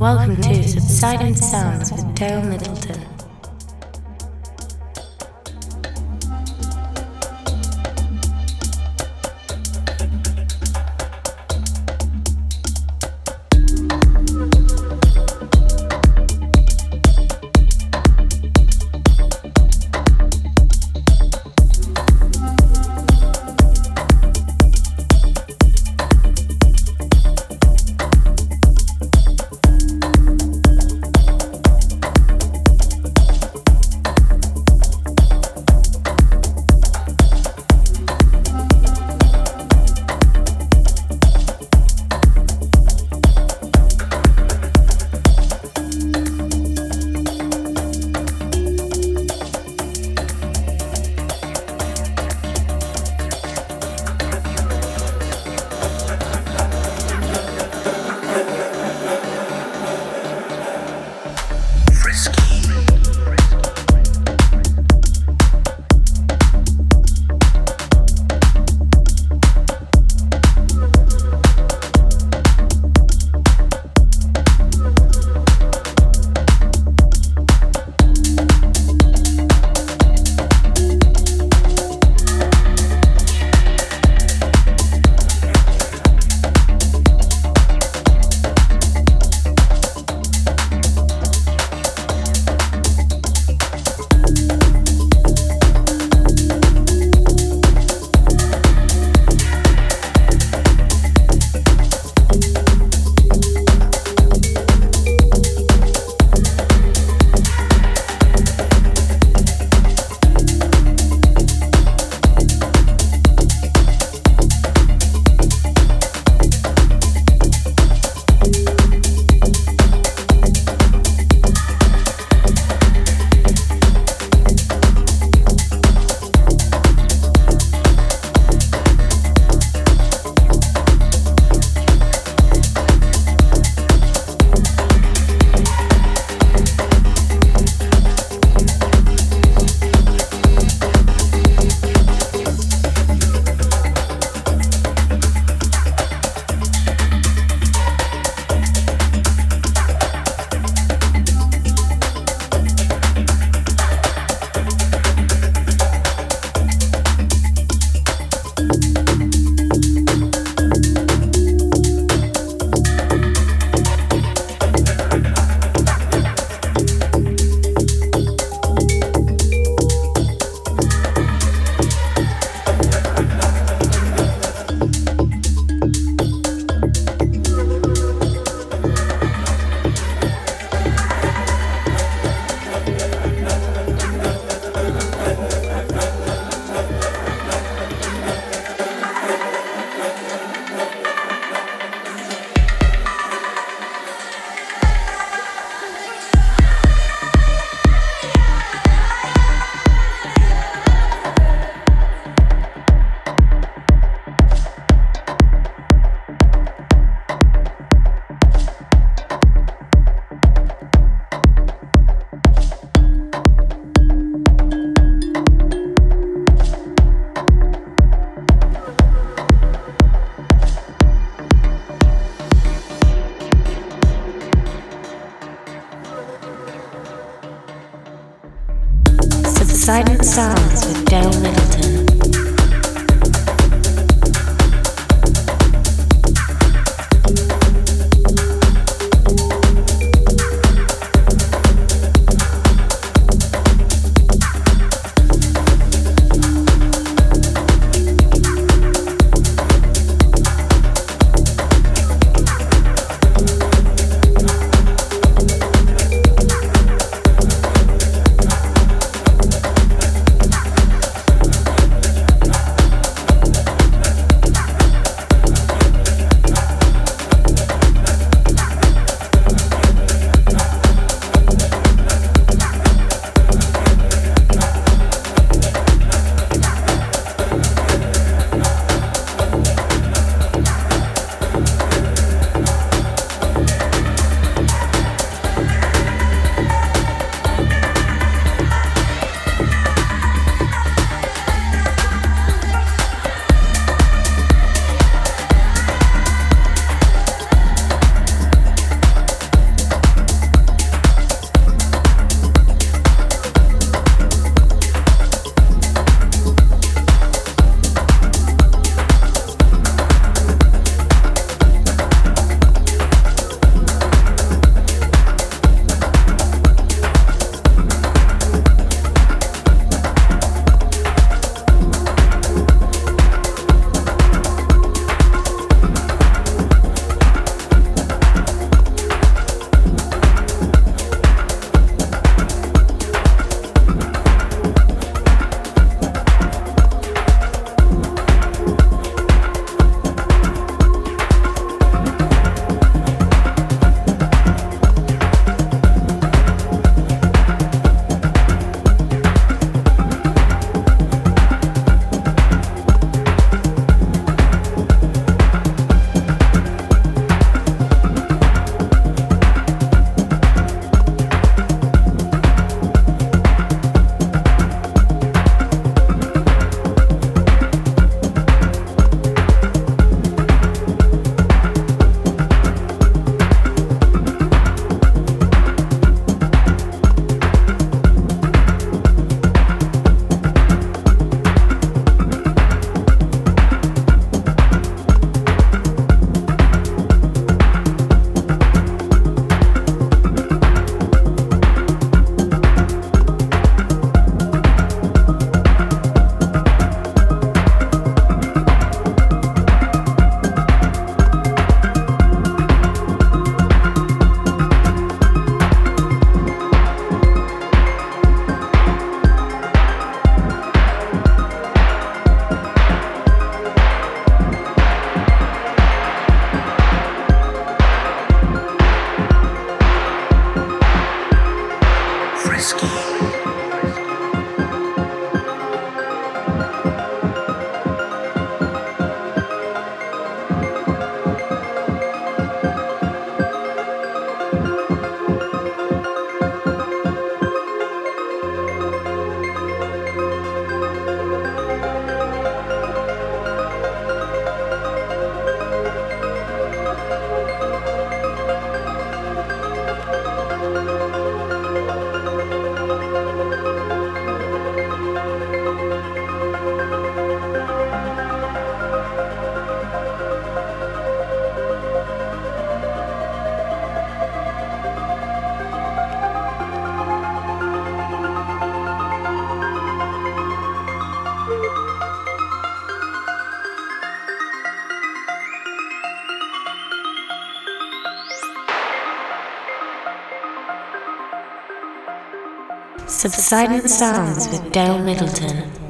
Welcome to Subsidence Sounds with Dale Middleton. Subsidence Sounds with Dale Middleton.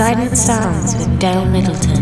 Subsidence Sounds with Dale Middleton.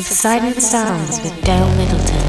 Subsidence Sounds with Dale Middleton.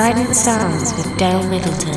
Silent Sounds with Dale Middleton.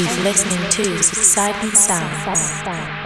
Thank you for listening to Subsidence Sounds.